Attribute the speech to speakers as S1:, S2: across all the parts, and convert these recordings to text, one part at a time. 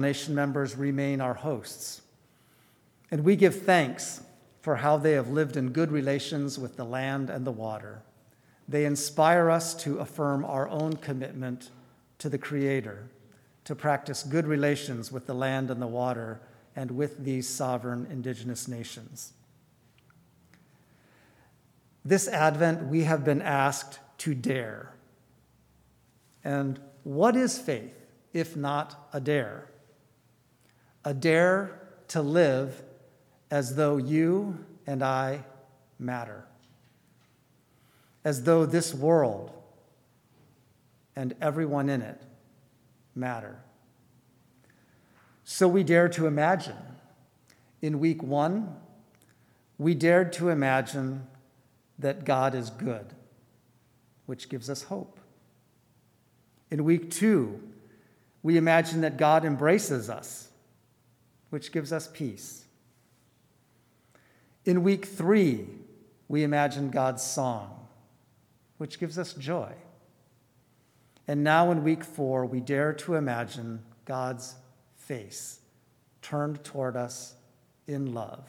S1: nation members remain our hosts. And we give thanks for how they have lived in good relations with the land and the water. They inspire us to affirm our own commitment to the Creator, to practice good relations with the land and the water and with these sovereign indigenous nations. This Advent, we have been asked to dare. And what is faith if not a dare? A dare to live as though you and I matter, as though this world and everyone in it matter. So we dare to imagine. In week one, we dared to imagine that God is good, which gives us hope. In week two, we imagine that God embraces us, which gives us peace. In week three, we imagine God's song, which gives us joy. And now in week four, we dare to imagine God's face turned toward us in love.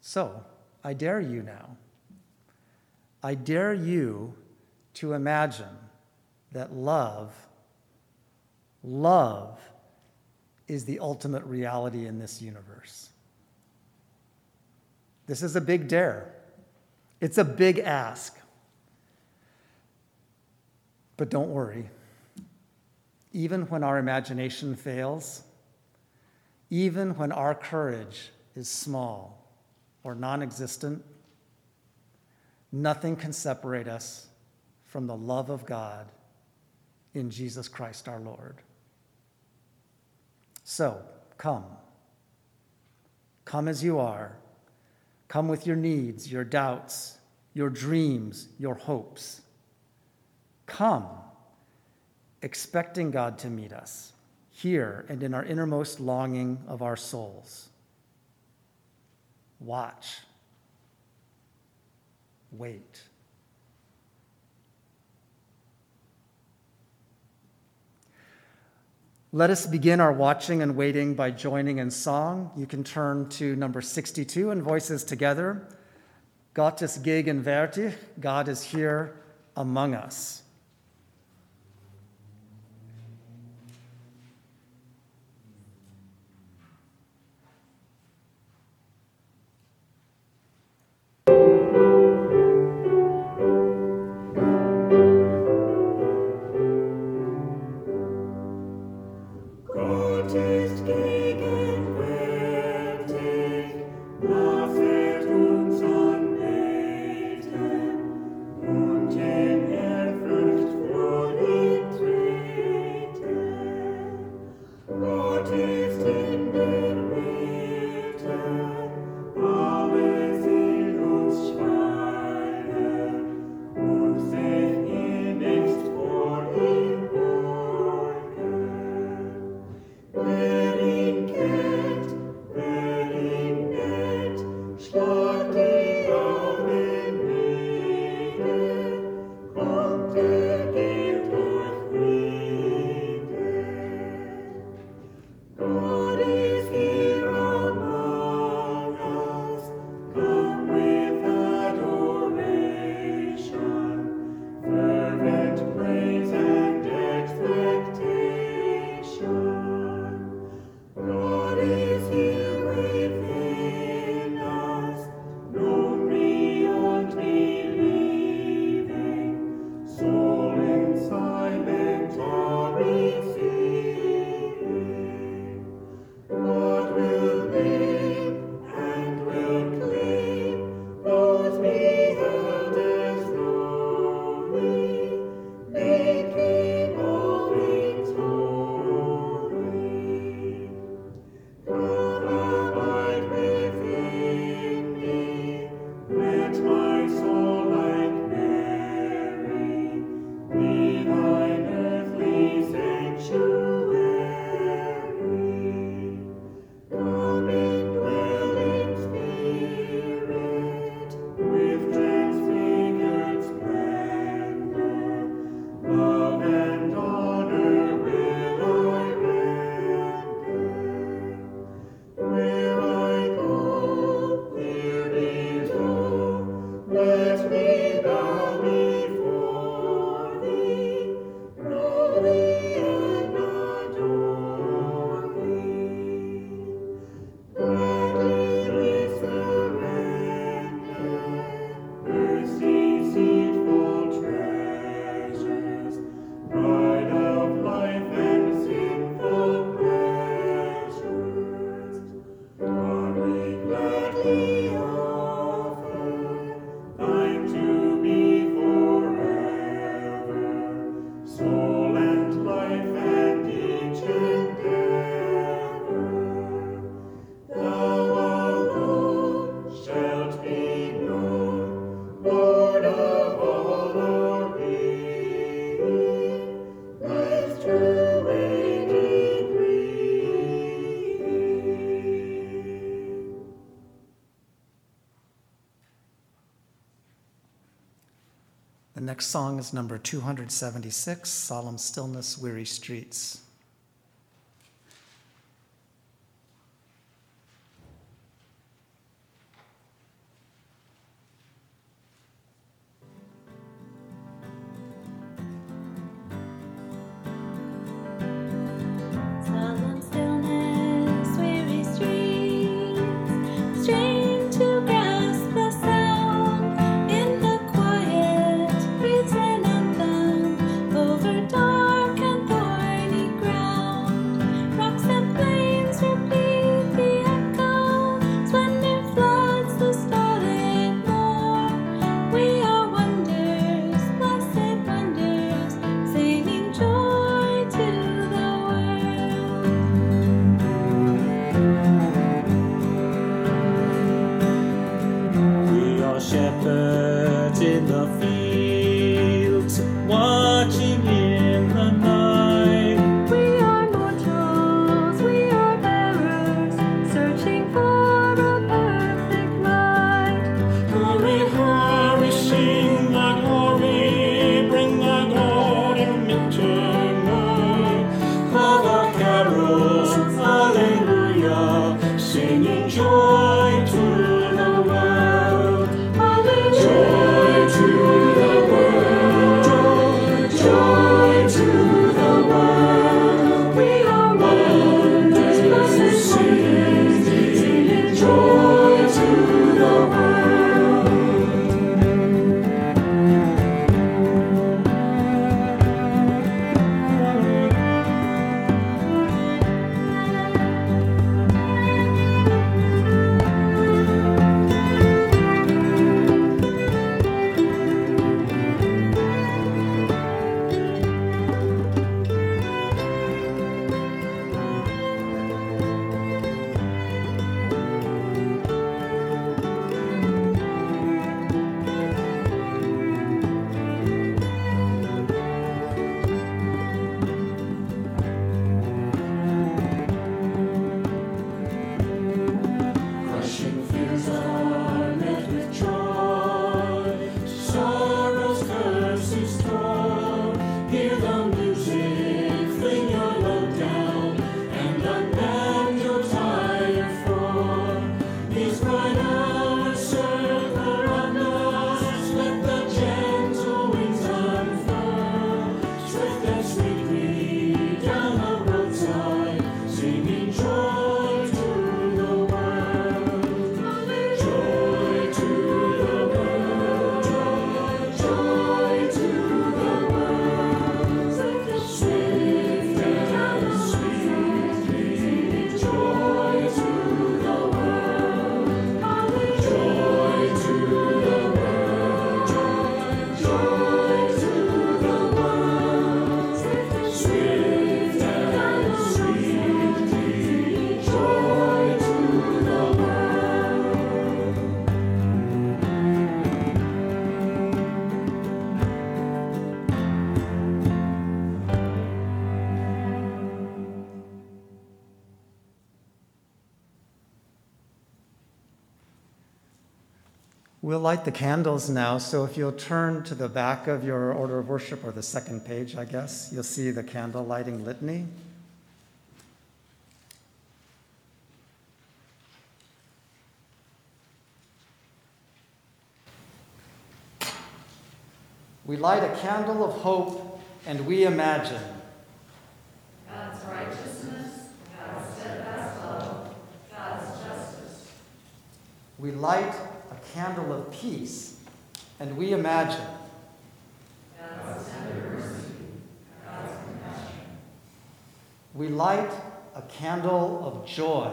S1: So, I dare you now. I dare you to imagine that love, love is the ultimate reality in this universe. This is a big dare. It's a big ask. But don't worry. Even when our imagination fails, even when our courage is small or non existent, nothing can separate us from the love of God in Jesus Christ our Lord. So, come. Come as you are. Come with your needs, your doubts, your dreams, your hopes. Come, expecting God to meet us here and in our innermost longing of our souls. Watch. Wait. Let us begin our watching and waiting by joining in song. You can turn to number 62 and voices together. Gott ist gegenwärtig, God is here among us.
S2: Next song is number 276 Solemn Stillness, Weary Streets. We'll light the candles now, so if you'll turn to the back of your order of worship, or the second page, I guess, you'll see the candle lighting litany. We light a candle of hope and we imagine
S1: God's righteousness, God's steadfast love, God's justice.
S2: We light candle of peace, and we imagine
S1: God's mercy, God's.
S2: We light a candle of joy,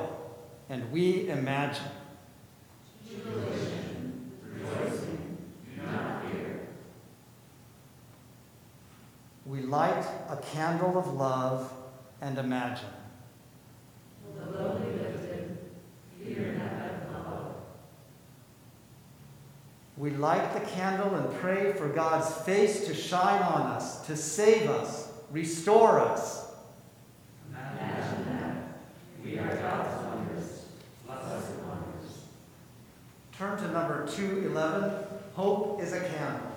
S2: and we imagine. We light a candle of love and imagine
S1: the lowly lifted, fear not
S2: We light the candle and pray for God's face to shine on us, to save us, restore us.
S1: Imagine that. We are God's wonders, blessed wonders.
S2: Turn to number 211. Hope is a candle.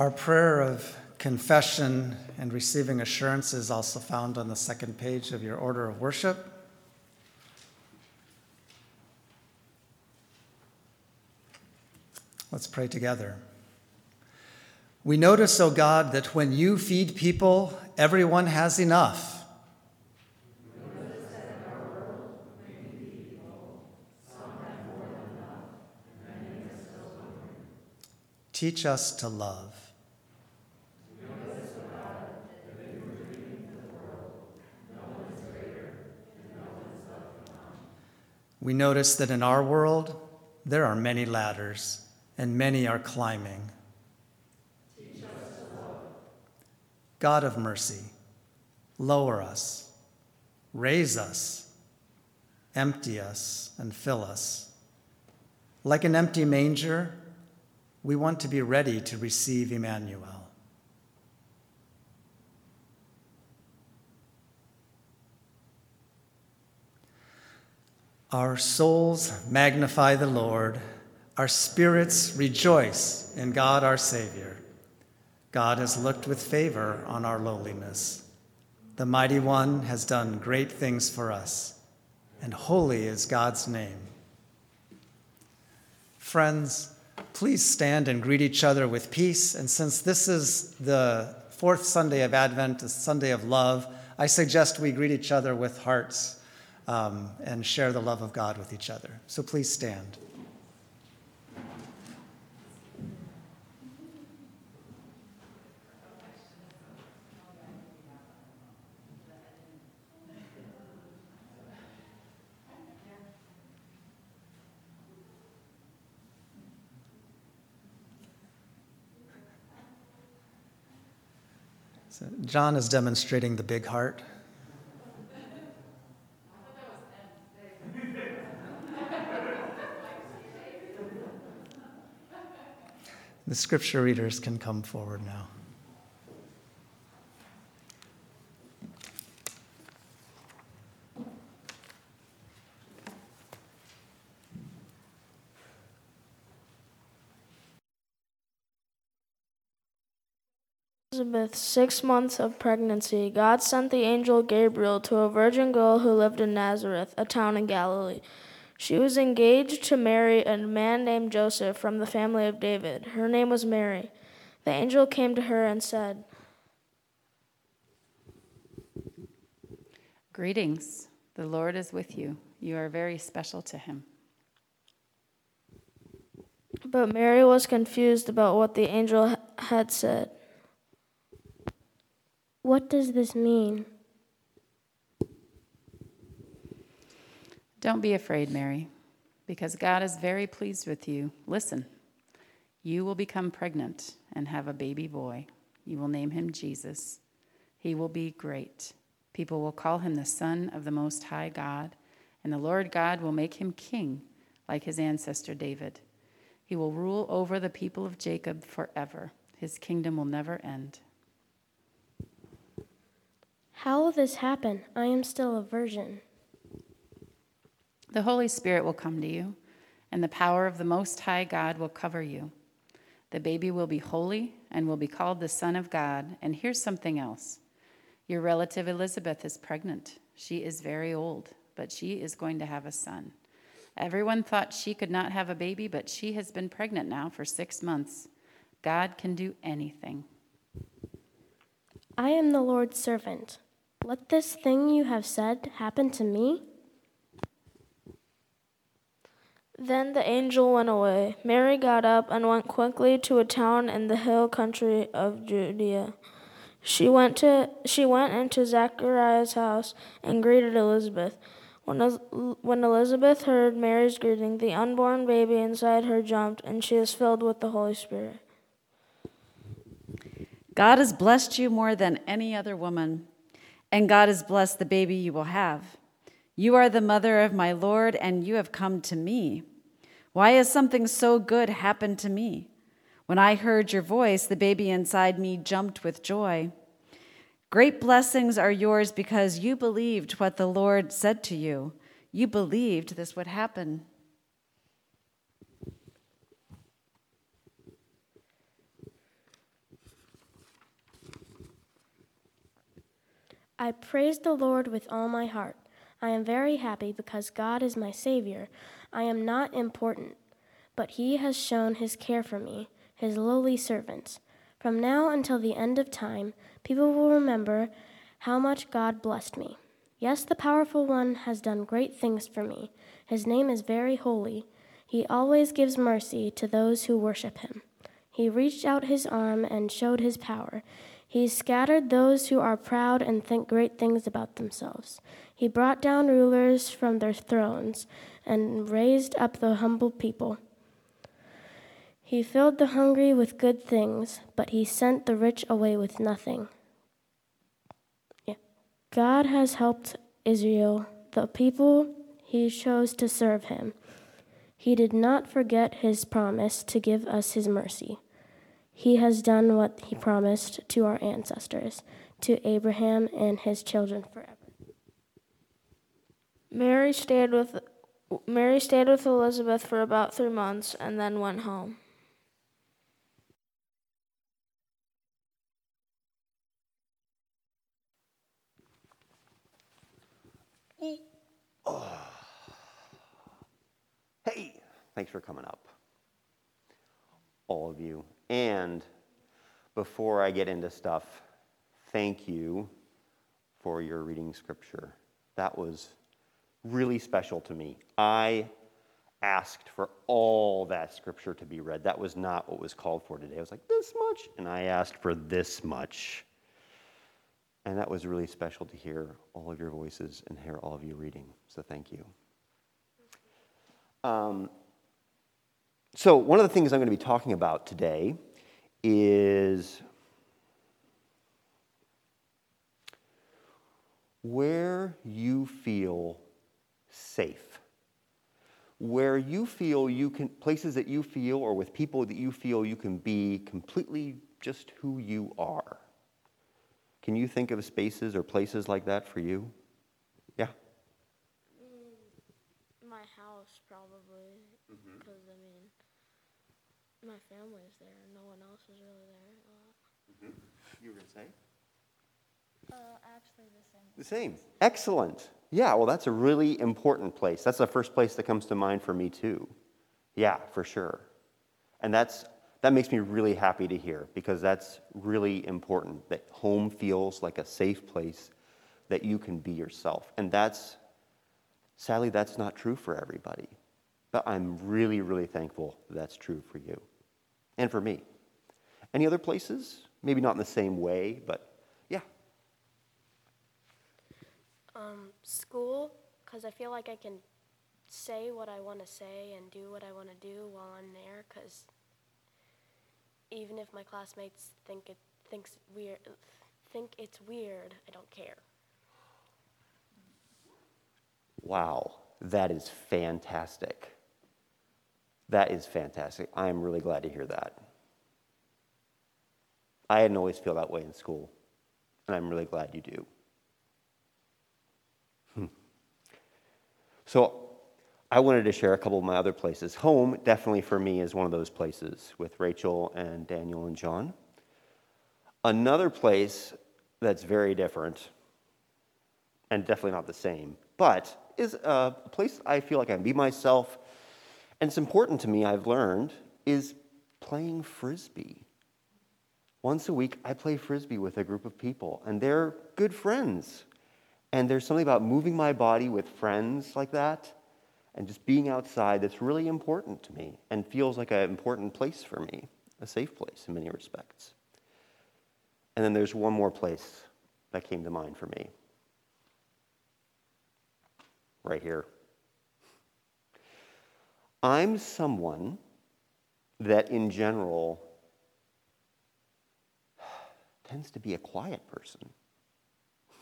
S1: Our prayer of confession and receiving assurance is also found on the second page of your order of worship. Let's pray together. We notice, O oh God, that when you feed people, everyone has enough. Teach us to love. We notice that in our world, there are many ladders, and many are climbing. God of mercy, lower us, raise us, empty us, and fill us. Like an empty manger, we want to be ready to receive Emmanuel. Our souls magnify the Lord. Our spirits rejoice in God our Savior. God has looked with favor on our lowliness. The Mighty One has done great things for us, and holy is God's name. Friends, please stand and greet each other with peace. And since this is the fourth Sunday of Advent, the Sunday of love, I suggest we greet each other with hearts um, and share the love of God with each other. So please stand. John is demonstrating the big heart. The scripture readers can come forward now.
S3: Elizabeth, six months of pregnancy, God sent the angel Gabriel to a virgin girl who lived in Nazareth, a town in Galilee. She was engaged to marry a man named Joseph from the family of David. Her name was Mary. The angel came to her and said,
S4: Greetings. The Lord is with you. You are very special to him.
S3: But Mary was confused about what the angel had said. What does this mean?
S4: Don't be afraid, Mary, because God is very pleased with you. Listen, you will become pregnant and have a baby boy. You will name him Jesus. He will be great. People will call him the Son of the Most High God, and the Lord God will make him king like his ancestor David. He will rule over the people of Jacob forever. His kingdom will never end.
S3: How will this happen? I am still a virgin.
S4: The Holy Spirit will come to you, and the power of the Most High God will cover you. The baby will be holy and will be called the Son of God. And here's something else your relative Elizabeth is pregnant. She is very old, but she is going to have a son. Everyone thought she could not have a baby, but she has been pregnant now for six months. God can do anything.
S5: I am the Lord's servant. Let this thing you have said happen to me.
S3: Then the angel went away. Mary got up and went quickly to a town in the hill country of Judea. She went to she went into Zachariah's house and greeted Elizabeth. When, when Elizabeth heard Mary's greeting, the unborn baby inside her jumped, and she was filled with the Holy Spirit.
S4: God has blessed you more than any other woman, and God has blessed the baby you will have. You are the mother of my Lord, and you have come to me. Why has something so good happened to me? When I heard your voice, the baby inside me jumped with joy. Great blessings are yours because you believed what the Lord said to you. You believed this would happen.
S5: I praise the Lord with all my heart. I am very happy because God is my Savior. I am not important, but He has shown His care for me, His lowly servant. From now until the end of time, people will remember how much God blessed me. Yes, the powerful one has done great things for me. His name is very holy. He always gives mercy to those who worship him. He reached out his arm and showed his power. He scattered those who are proud and think great things about themselves. He brought down rulers from their thrones and raised up the humble people. He filled the hungry with good things, but he sent the rich away with nothing. Yeah. God has helped Israel, the people he chose to serve him. He did not forget his promise to give us his mercy. He has done what he promised to our ancestors, to Abraham and his children forever.
S3: Mary stayed with Mary stayed with Elizabeth for about 3 months and then went home.
S6: Hey, thanks for coming up, all of you. And before I get into stuff, thank you for your reading scripture. That was really special to me. I asked for all that scripture to be read. That was not what was called for today. I was like, this much, and I asked for this much. And that was really special to hear all of your voices and hear all of you reading. So thank you. Um, so, one of the things I'm going to be talking about today is where you feel safe. Where you feel you can, places that you feel, or with people that you feel you can be completely just who you are. Can you think of spaces or places like that for you? Yeah?
S3: My house, probably, because I mean, my family's there. No one else is really there.
S6: You were going to say?
S3: Uh, actually, the same.
S6: The same. Excellent. Yeah, well, that's a really important place. That's the first place that comes to mind for me, too. Yeah, for sure. And that's, that makes me really happy to hear because that's really important that home feels like a safe place that you can be yourself. And that's, sadly, that's not true for everybody. But I'm really, really thankful that that's true for you and for me. Any other places? Maybe not in the same way, but yeah.
S5: Um, school, because I feel like I can say what I want to say and do what I want to do while I'm there. Because even if my classmates think it thinks weird, think it's weird, I don't care.
S6: Wow, that is fantastic. That is fantastic. I am really glad to hear that. I didn't always feel that way in school, and I'm really glad you do. Hmm. So, I wanted to share a couple of my other places. Home, definitely for me, is one of those places with Rachel and Daniel and John. Another place that's very different, and definitely not the same, but is a place I feel like I can be myself. And it's important to me, I've learned, is playing frisbee. Once a week, I play frisbee with a group of people, and they're good friends. And there's something about moving my body with friends like that and just being outside that's really important to me and feels like an important place for me, a safe place in many respects. And then there's one more place that came to mind for me. Right here. I'm someone that, in general, tends to be a quiet person.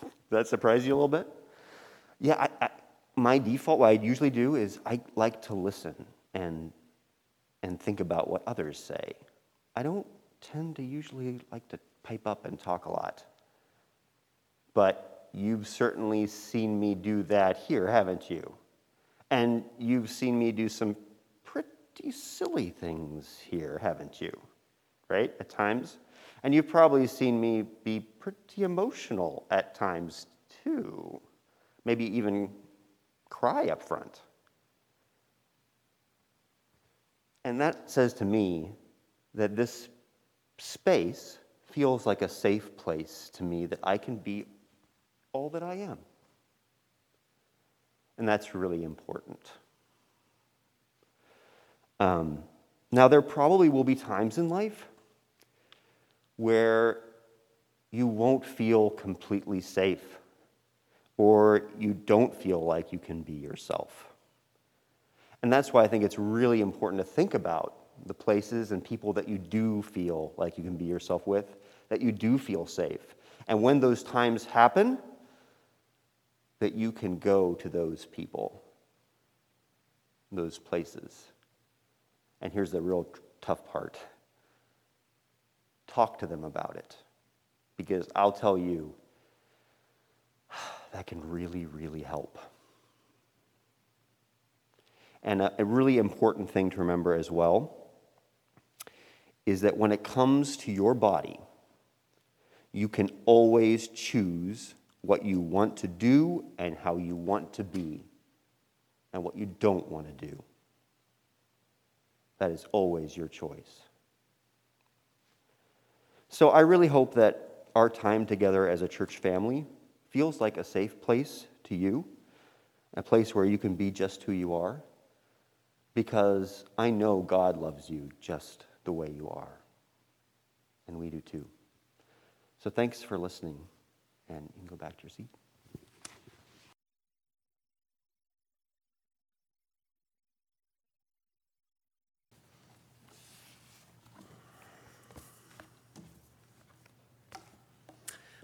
S6: Does that surprise you a little bit? Yeah, I, I, my default, what I usually do is I like to listen and, and think about what others say. I don't tend to usually like to pipe up and talk a lot. But you've certainly seen me do that here, haven't you? And you've seen me do some pretty silly things here, haven't you? Right? At times. And you've probably seen me be pretty emotional at times too. Maybe even cry up front. And that says to me that this space feels like a safe place to me that I can be all that I am. And that's really important. Um, now, there probably will be times in life where you won't feel completely safe or you don't feel like you can be yourself. And that's why I think it's really important to think about the places and people that you do feel like you can be yourself with, that you do feel safe. And when those times happen, that you can go to those people, those places. And here's the real tough part talk to them about it. Because I'll tell you, that can really, really help. And a, a, really important thing to remember as well is that when it comes to your body, you can always choose what you want to do and how you want to be, and what you don't want to do. That is always your choice. So I really hope that our time together as a church family feels like a safe place to you, a place where you can be just who you are, because I know God loves you just the way you are. And we do too. So thanks for listening, and you can go back to your seat.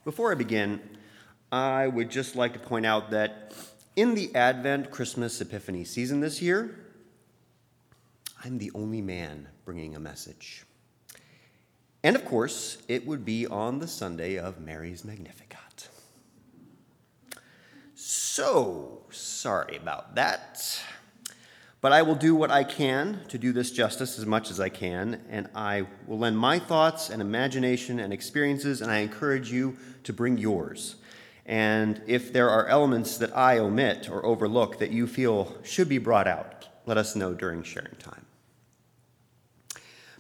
S6: Before I begin, I would just like to point out that in the Advent Christmas Epiphany season this year, I'm the only man bringing a message. And of course, it would be on the Sunday of Mary's Magnificat. So, sorry about that. But I will do what I can to do this justice as much as I can, and I will lend my thoughts and imagination and experiences, and I encourage you to bring yours. And if there are elements that I omit or overlook that you feel should be brought out, let us know during sharing time.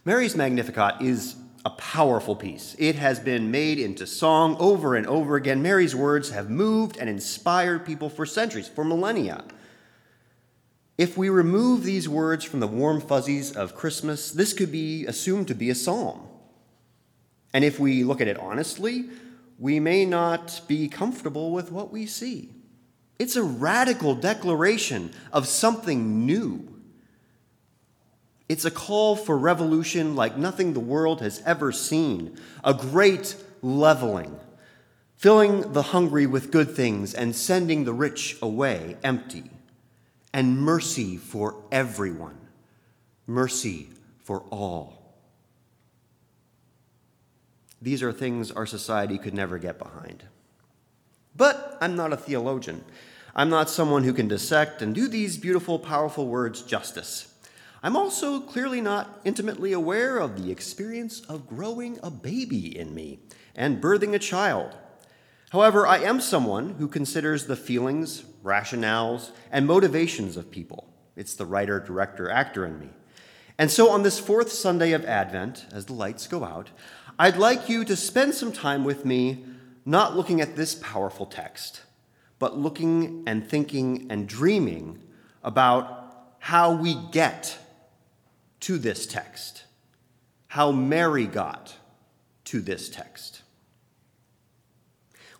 S6: Mary's Magnificat is a powerful piece. It has been made into song over and over again. Mary's words have moved and inspired people for centuries, for millennia. If we remove these words from the warm fuzzies of Christmas, this could be assumed to be a psalm. And if we look at it honestly, we may not be comfortable with what we see. It's a radical declaration of something new. It's a call for revolution like nothing the world has ever seen, a great leveling, filling the hungry with good things and sending the rich away empty, and mercy for everyone, mercy for all. These are things our society could never get behind. But I'm not a theologian. I'm not someone who can dissect and do these beautiful, powerful words justice. I'm also clearly not intimately aware of the experience of growing a baby in me and birthing a child. However, I am someone who considers the feelings, rationales, and motivations of people. It's the writer, director, actor in me. And so, on this fourth Sunday of Advent, as the lights go out, I'd like you to spend some time with me not looking at this powerful text, but looking and thinking and dreaming about how we get to this text, how Mary got to this text.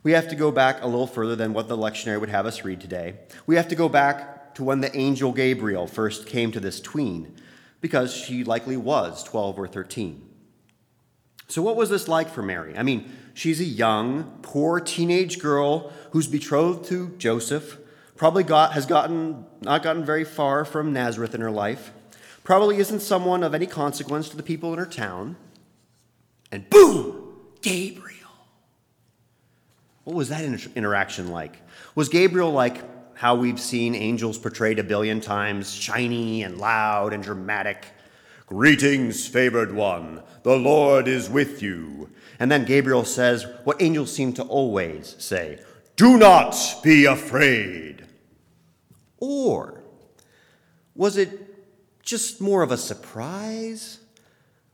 S6: We have to go back a little further than what the lectionary would have us read today. We have to go back to when the angel Gabriel first came to this tween, because she likely was 12 or 13. So, what was this like for Mary? I mean, she's a young, poor teenage girl who's betrothed to Joseph, probably got, has gotten, not gotten very far from Nazareth in her life, probably isn't someone of any consequence to the people in her town. And boom, Gabriel. What was that inter- interaction like? Was Gabriel like how we've seen angels portrayed a billion times, shiny and loud and dramatic? Greetings, favored one, the Lord is with you. And then Gabriel says what angels seem to always say Do not be afraid. Or was it just more of a surprise?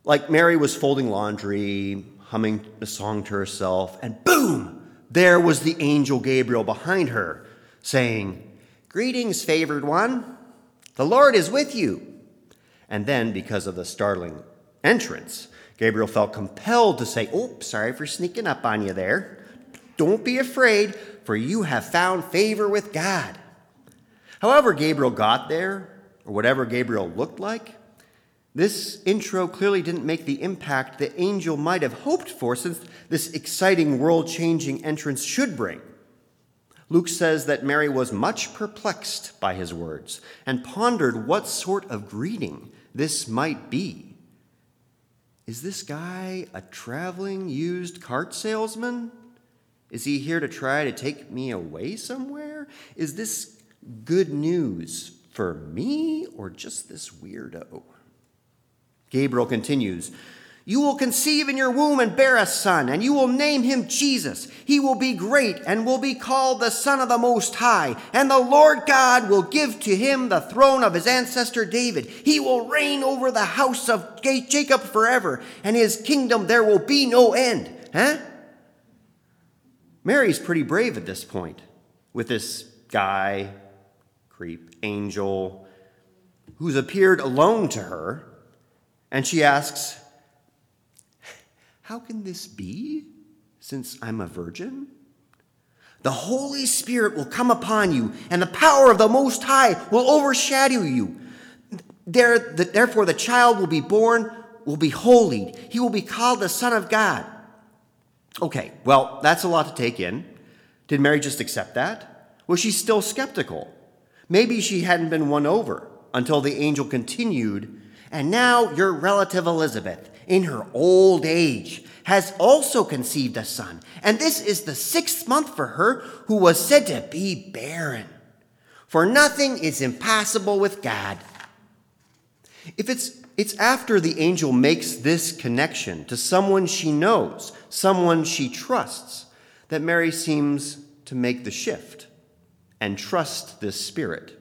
S6: Like Mary was folding laundry, humming a song to herself, and boom! there was the angel Gabriel behind her, saying, Greetings, favored one. The Lord is with you. And then, because of the startling entrance, Gabriel felt compelled to say, Oh, sorry for sneaking up on you there. Don't be afraid, for you have found favor with God. However, Gabriel got there, or whatever Gabriel looked like, this intro clearly didn't make the impact the angel might have hoped for, since this exciting, world changing entrance should bring. Luke says that Mary was much perplexed by his words and pondered what sort of greeting this might be. Is this guy a traveling used cart salesman? Is he here to try to take me away somewhere? Is this good news for me or just this weirdo? Gabriel continues, You will conceive in your womb and bear a son, and you will name him Jesus. He will be great and will be called the Son of the Most High, and the Lord God will give to him the throne of his ancestor David. He will reign over the house of Jacob forever, and his kingdom there will be no end. Huh? Mary's pretty brave at this point with this guy, creep, angel, who's appeared alone to her and she asks, How can this be since I'm a virgin? The Holy Spirit will come upon you, and the power of the Most High will overshadow you. There, the, therefore, the child will be born, will be holy. He will be called the Son of God. Okay, well, that's a lot to take in. Did Mary just accept that? Was she still skeptical? Maybe she hadn't been won over until the angel continued and now your relative Elizabeth, in her old age, has also conceived a son. And this is the sixth month for her who was said to be barren. For nothing is impossible with God. If it's, it's after the angel makes this connection to someone she knows, someone she trusts, that Mary seems to make the shift and trust this spirit.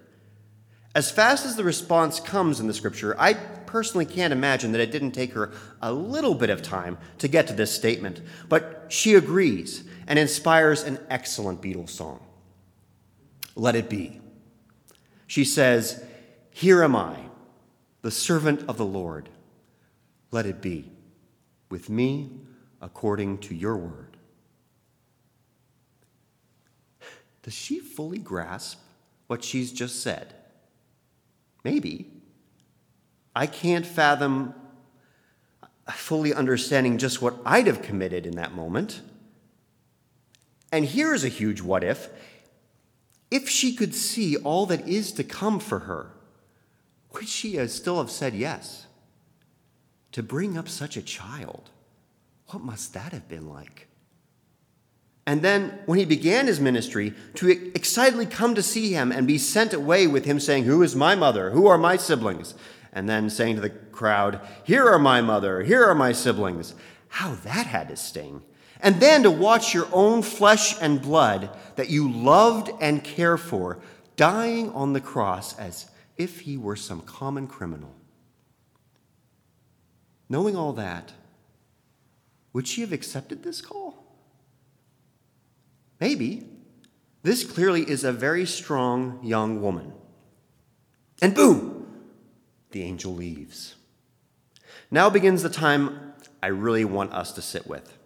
S6: As fast as the response comes in the scripture, I personally can't imagine that it didn't take her a little bit of time to get to this statement, but she agrees and inspires an excellent Beatles song. Let it be. She says, Here am I, the servant of the Lord. Let it be with me according to your word. Does she fully grasp what she's just said? Maybe. I can't fathom fully understanding just what I'd have committed in that moment. And here's a huge what if. If she could see all that is to come for her, would she still have said yes? To bring up such a child, what must that have been like? And then, when he began his ministry, to excitedly come to see him and be sent away with him saying, Who is my mother? Who are my siblings? And then saying to the crowd, Here are my mother, here are my siblings. How that had to sting. And then to watch your own flesh and blood that you loved and cared for dying on the cross as if he were some common criminal. knowing all that, would she have accepted this call? Maybe. This clearly is a very strong young woman. And boom, the angel leaves. Now begins the time I really want us to sit with.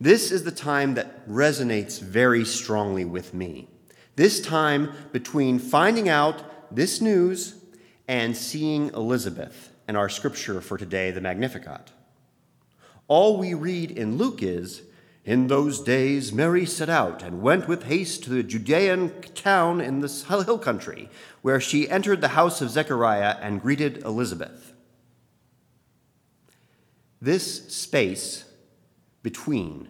S6: This is the time that resonates very strongly with me. This time between finding out this news and seeing Elizabeth and our scripture for today, the Magnificat. All we read in Luke is In those days, Mary set out and went with haste to the Judean town in the hill country, where she entered the house of Zechariah and greeted Elizabeth. This space between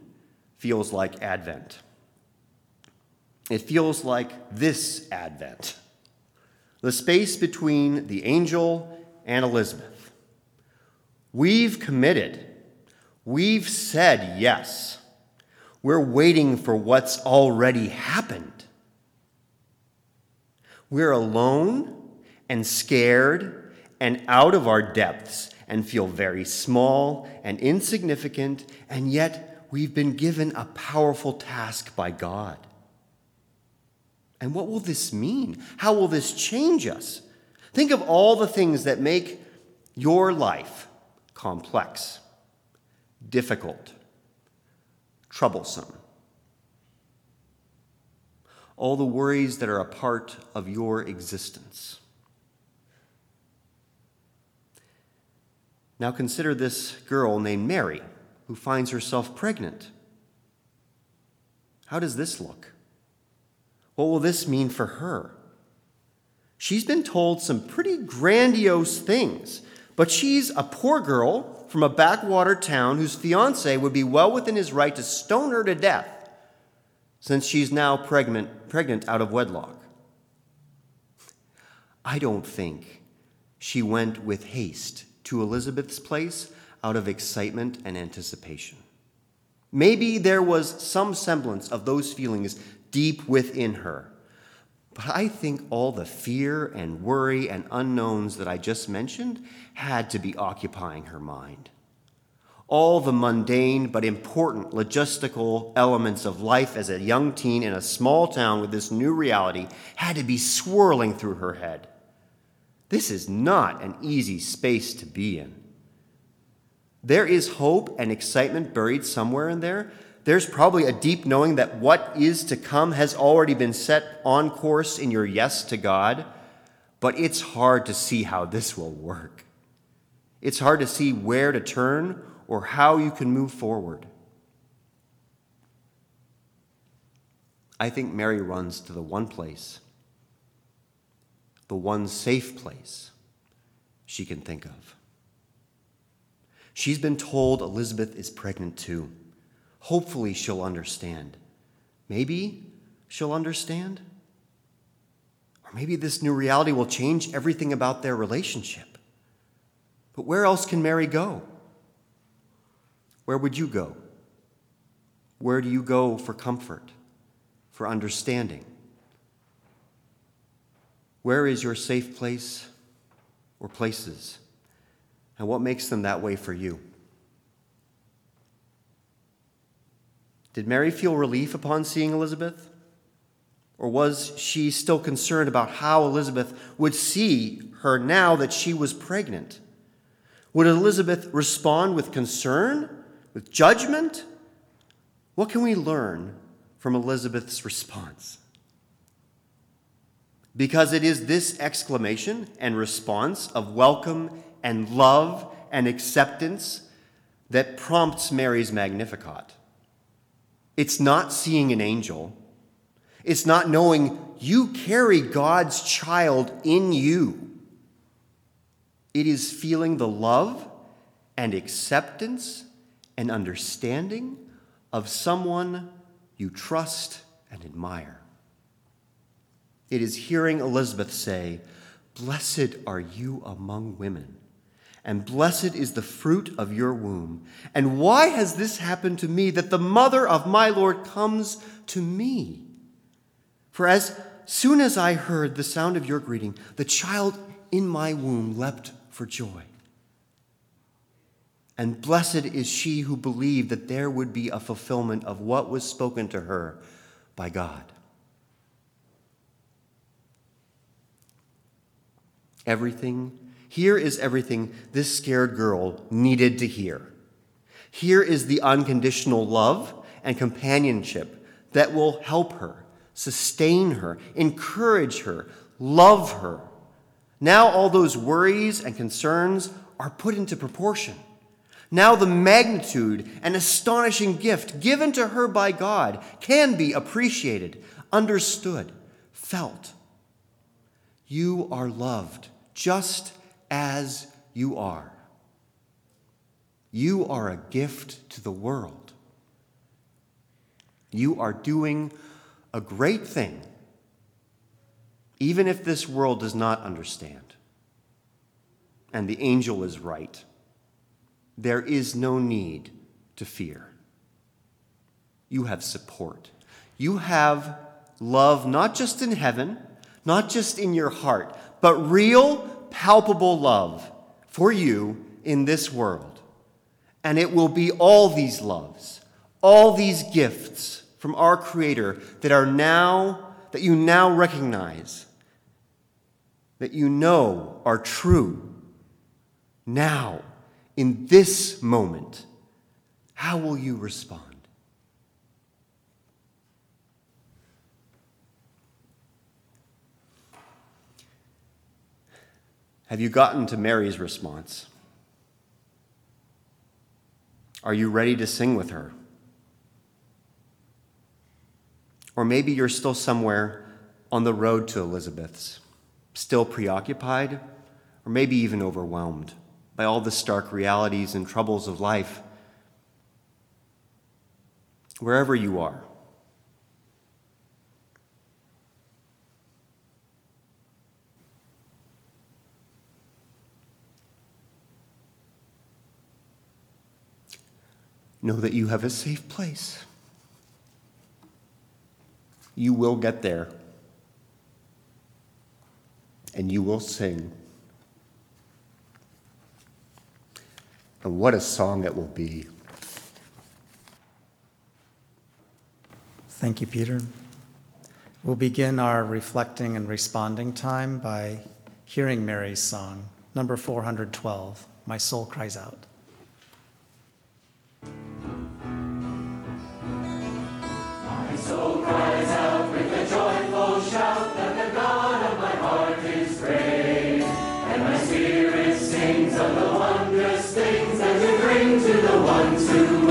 S6: feels like Advent. It feels like this Advent, the space between the angel and Elizabeth. We've committed, we've said yes. We're waiting for what's already happened. We're alone and scared and out of our depths and feel very small and insignificant, and yet we've been given a powerful task by God. And what will this mean? How will this change us? Think of all the things that make your life complex, difficult, troublesome. All the worries that are a part of your existence. Now consider this girl named Mary who finds herself pregnant. How does this look? What will this mean for her? She's been told some pretty grandiose things, but she's a poor girl from a backwater town whose fiance would be well within his right to stone her to death since she's now pregnant, pregnant out of wedlock. I don't think she went with haste to Elizabeth's place out of excitement and anticipation. Maybe there was some semblance of those feelings deep within her. But I think all the fear and worry and unknowns that I just mentioned had to be occupying her mind. All the mundane but important logistical elements of life as a young teen in a small town with this new reality had to be swirling through her head. This is not an easy space to be in. There is hope and excitement buried somewhere in there. There's probably a deep knowing that what is to come has already been set on course in your yes to God, but it's hard to see how this will work. It's hard to see where to turn or how you can move forward. I think Mary runs to the one place, the one safe place she can think of. She's been told Elizabeth is pregnant too. Hopefully, she'll understand. Maybe she'll understand. Or maybe this new reality will change everything about their relationship. But where else can Mary go? Where would you go? Where do you go for comfort, for understanding? Where is your safe place or places? And what makes them that way for you? Did Mary feel relief upon seeing Elizabeth? Or was she still concerned about how Elizabeth would see her now that she was pregnant? Would Elizabeth respond with concern, with judgment? What can we learn from Elizabeth's response? Because it is this exclamation and response of welcome and love and acceptance that prompts Mary's Magnificat. It's not seeing an angel. It's not knowing you carry God's child in you. It is feeling the love and acceptance and understanding of someone you trust and admire. It is hearing Elizabeth say, Blessed are you among women and blessed is the fruit of your womb. And why has this happened to me that the mother of my Lord comes to me? For as soon as I heard the sound of your greeting, the child in my womb leapt for joy. and blessed is she who believed that there would be a fulfillment of what was spoken to her by God. Everything, here is everything this scared girl needed to hear. Here is the unconditional love and companionship that will help her, sustain her, encourage her, love her. Now, all those worries and concerns are put into proportion. Now, the magnitude and astonishing gift given to her by God can be appreciated, understood, felt. You are loved just as you are. You are a gift to the world. You are doing a great thing, even if this world does not understand. And the angel is right. There is no need to fear. You have support. You have love not just in heaven, not just in your heart, but real, palpable love for you in this world. And it will be all these loves, all these gifts from our Creator that are now, that you now recognize, that you know are true now in this moment, how will you respond? Have you gotten to Mary's response? Are you ready to sing with her? Or maybe you're still somewhere on the road to Elizabeth's, still preoccupied, or maybe even overwhelmed by all the stark realities and troubles of life. Wherever you are, know that you have a safe place. You will get there, and you will sing. And what a song it will be.
S1: Thank you, Peter. We'll begin our reflecting and responding time by hearing Mary's song, number 412, My Soul Cries Out.
S7: Shout that the God of my heart is great. And my spirit sings of the wondrous things that you bring to the ones who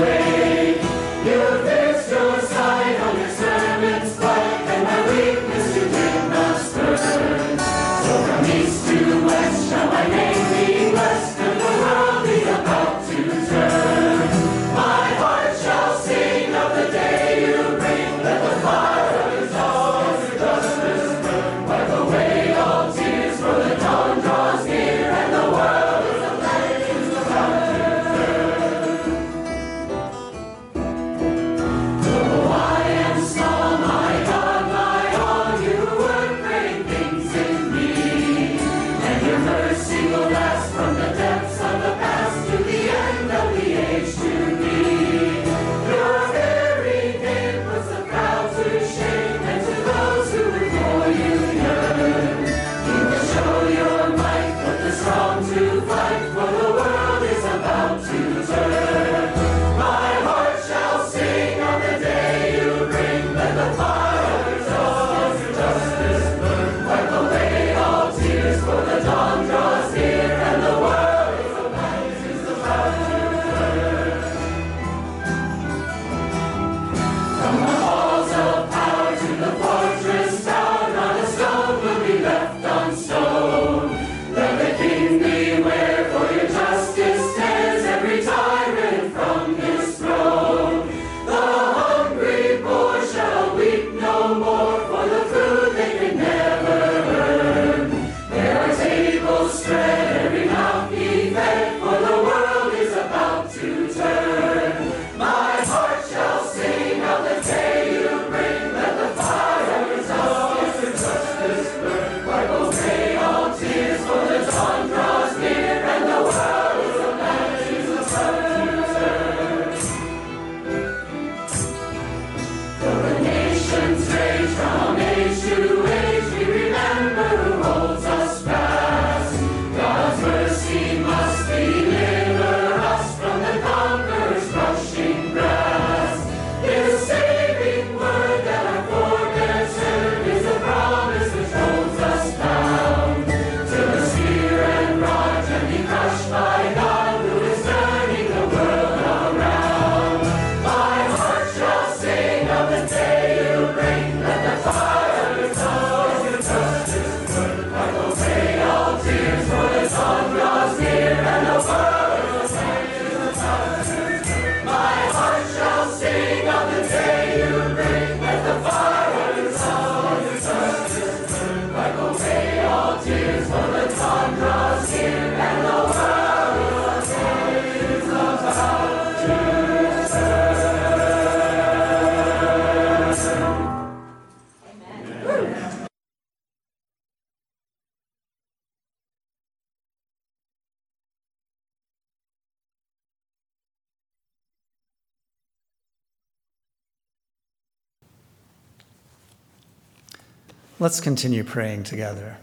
S1: Let's continue praying together.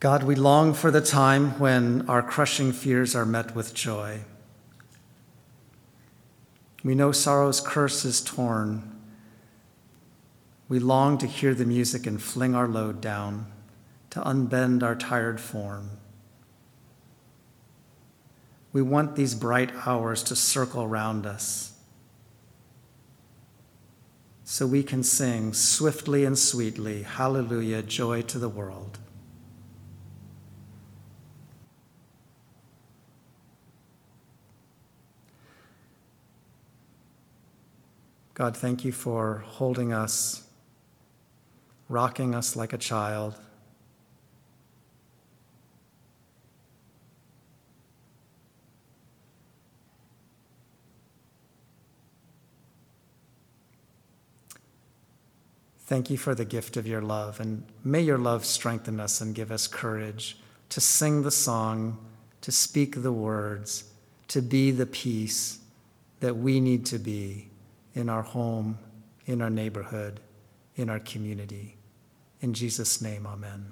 S1: God, we long for the time when our crushing fears are met with joy. We know sorrow's curse is torn. We long to hear the music and fling our load down, to unbend our tired form. We want these bright hours to circle round us so we can sing swiftly and sweetly, Hallelujah, joy to the world. God, thank you for holding us, rocking us like a child. Thank you for the gift of your love, and may your love strengthen us and give us courage to sing the song, to speak the words, to be the peace that we need to be in our home, in our neighborhood, in our community. In Jesus' name, amen.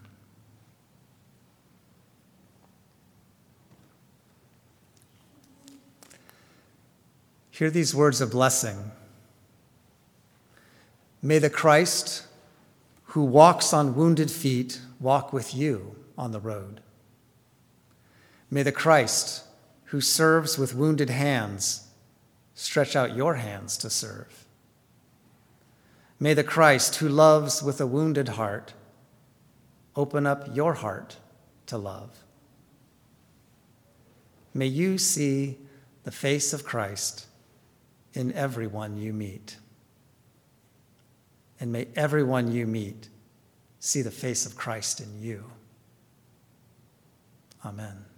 S1: Hear these words of blessing. May the Christ who walks on wounded feet walk with you on the road. May the Christ who serves with wounded hands stretch out your hands to serve. May the Christ who loves with a wounded heart open up your heart to love. May you see the face of Christ in everyone you meet. And may everyone you meet see the face of Christ in you. Amen.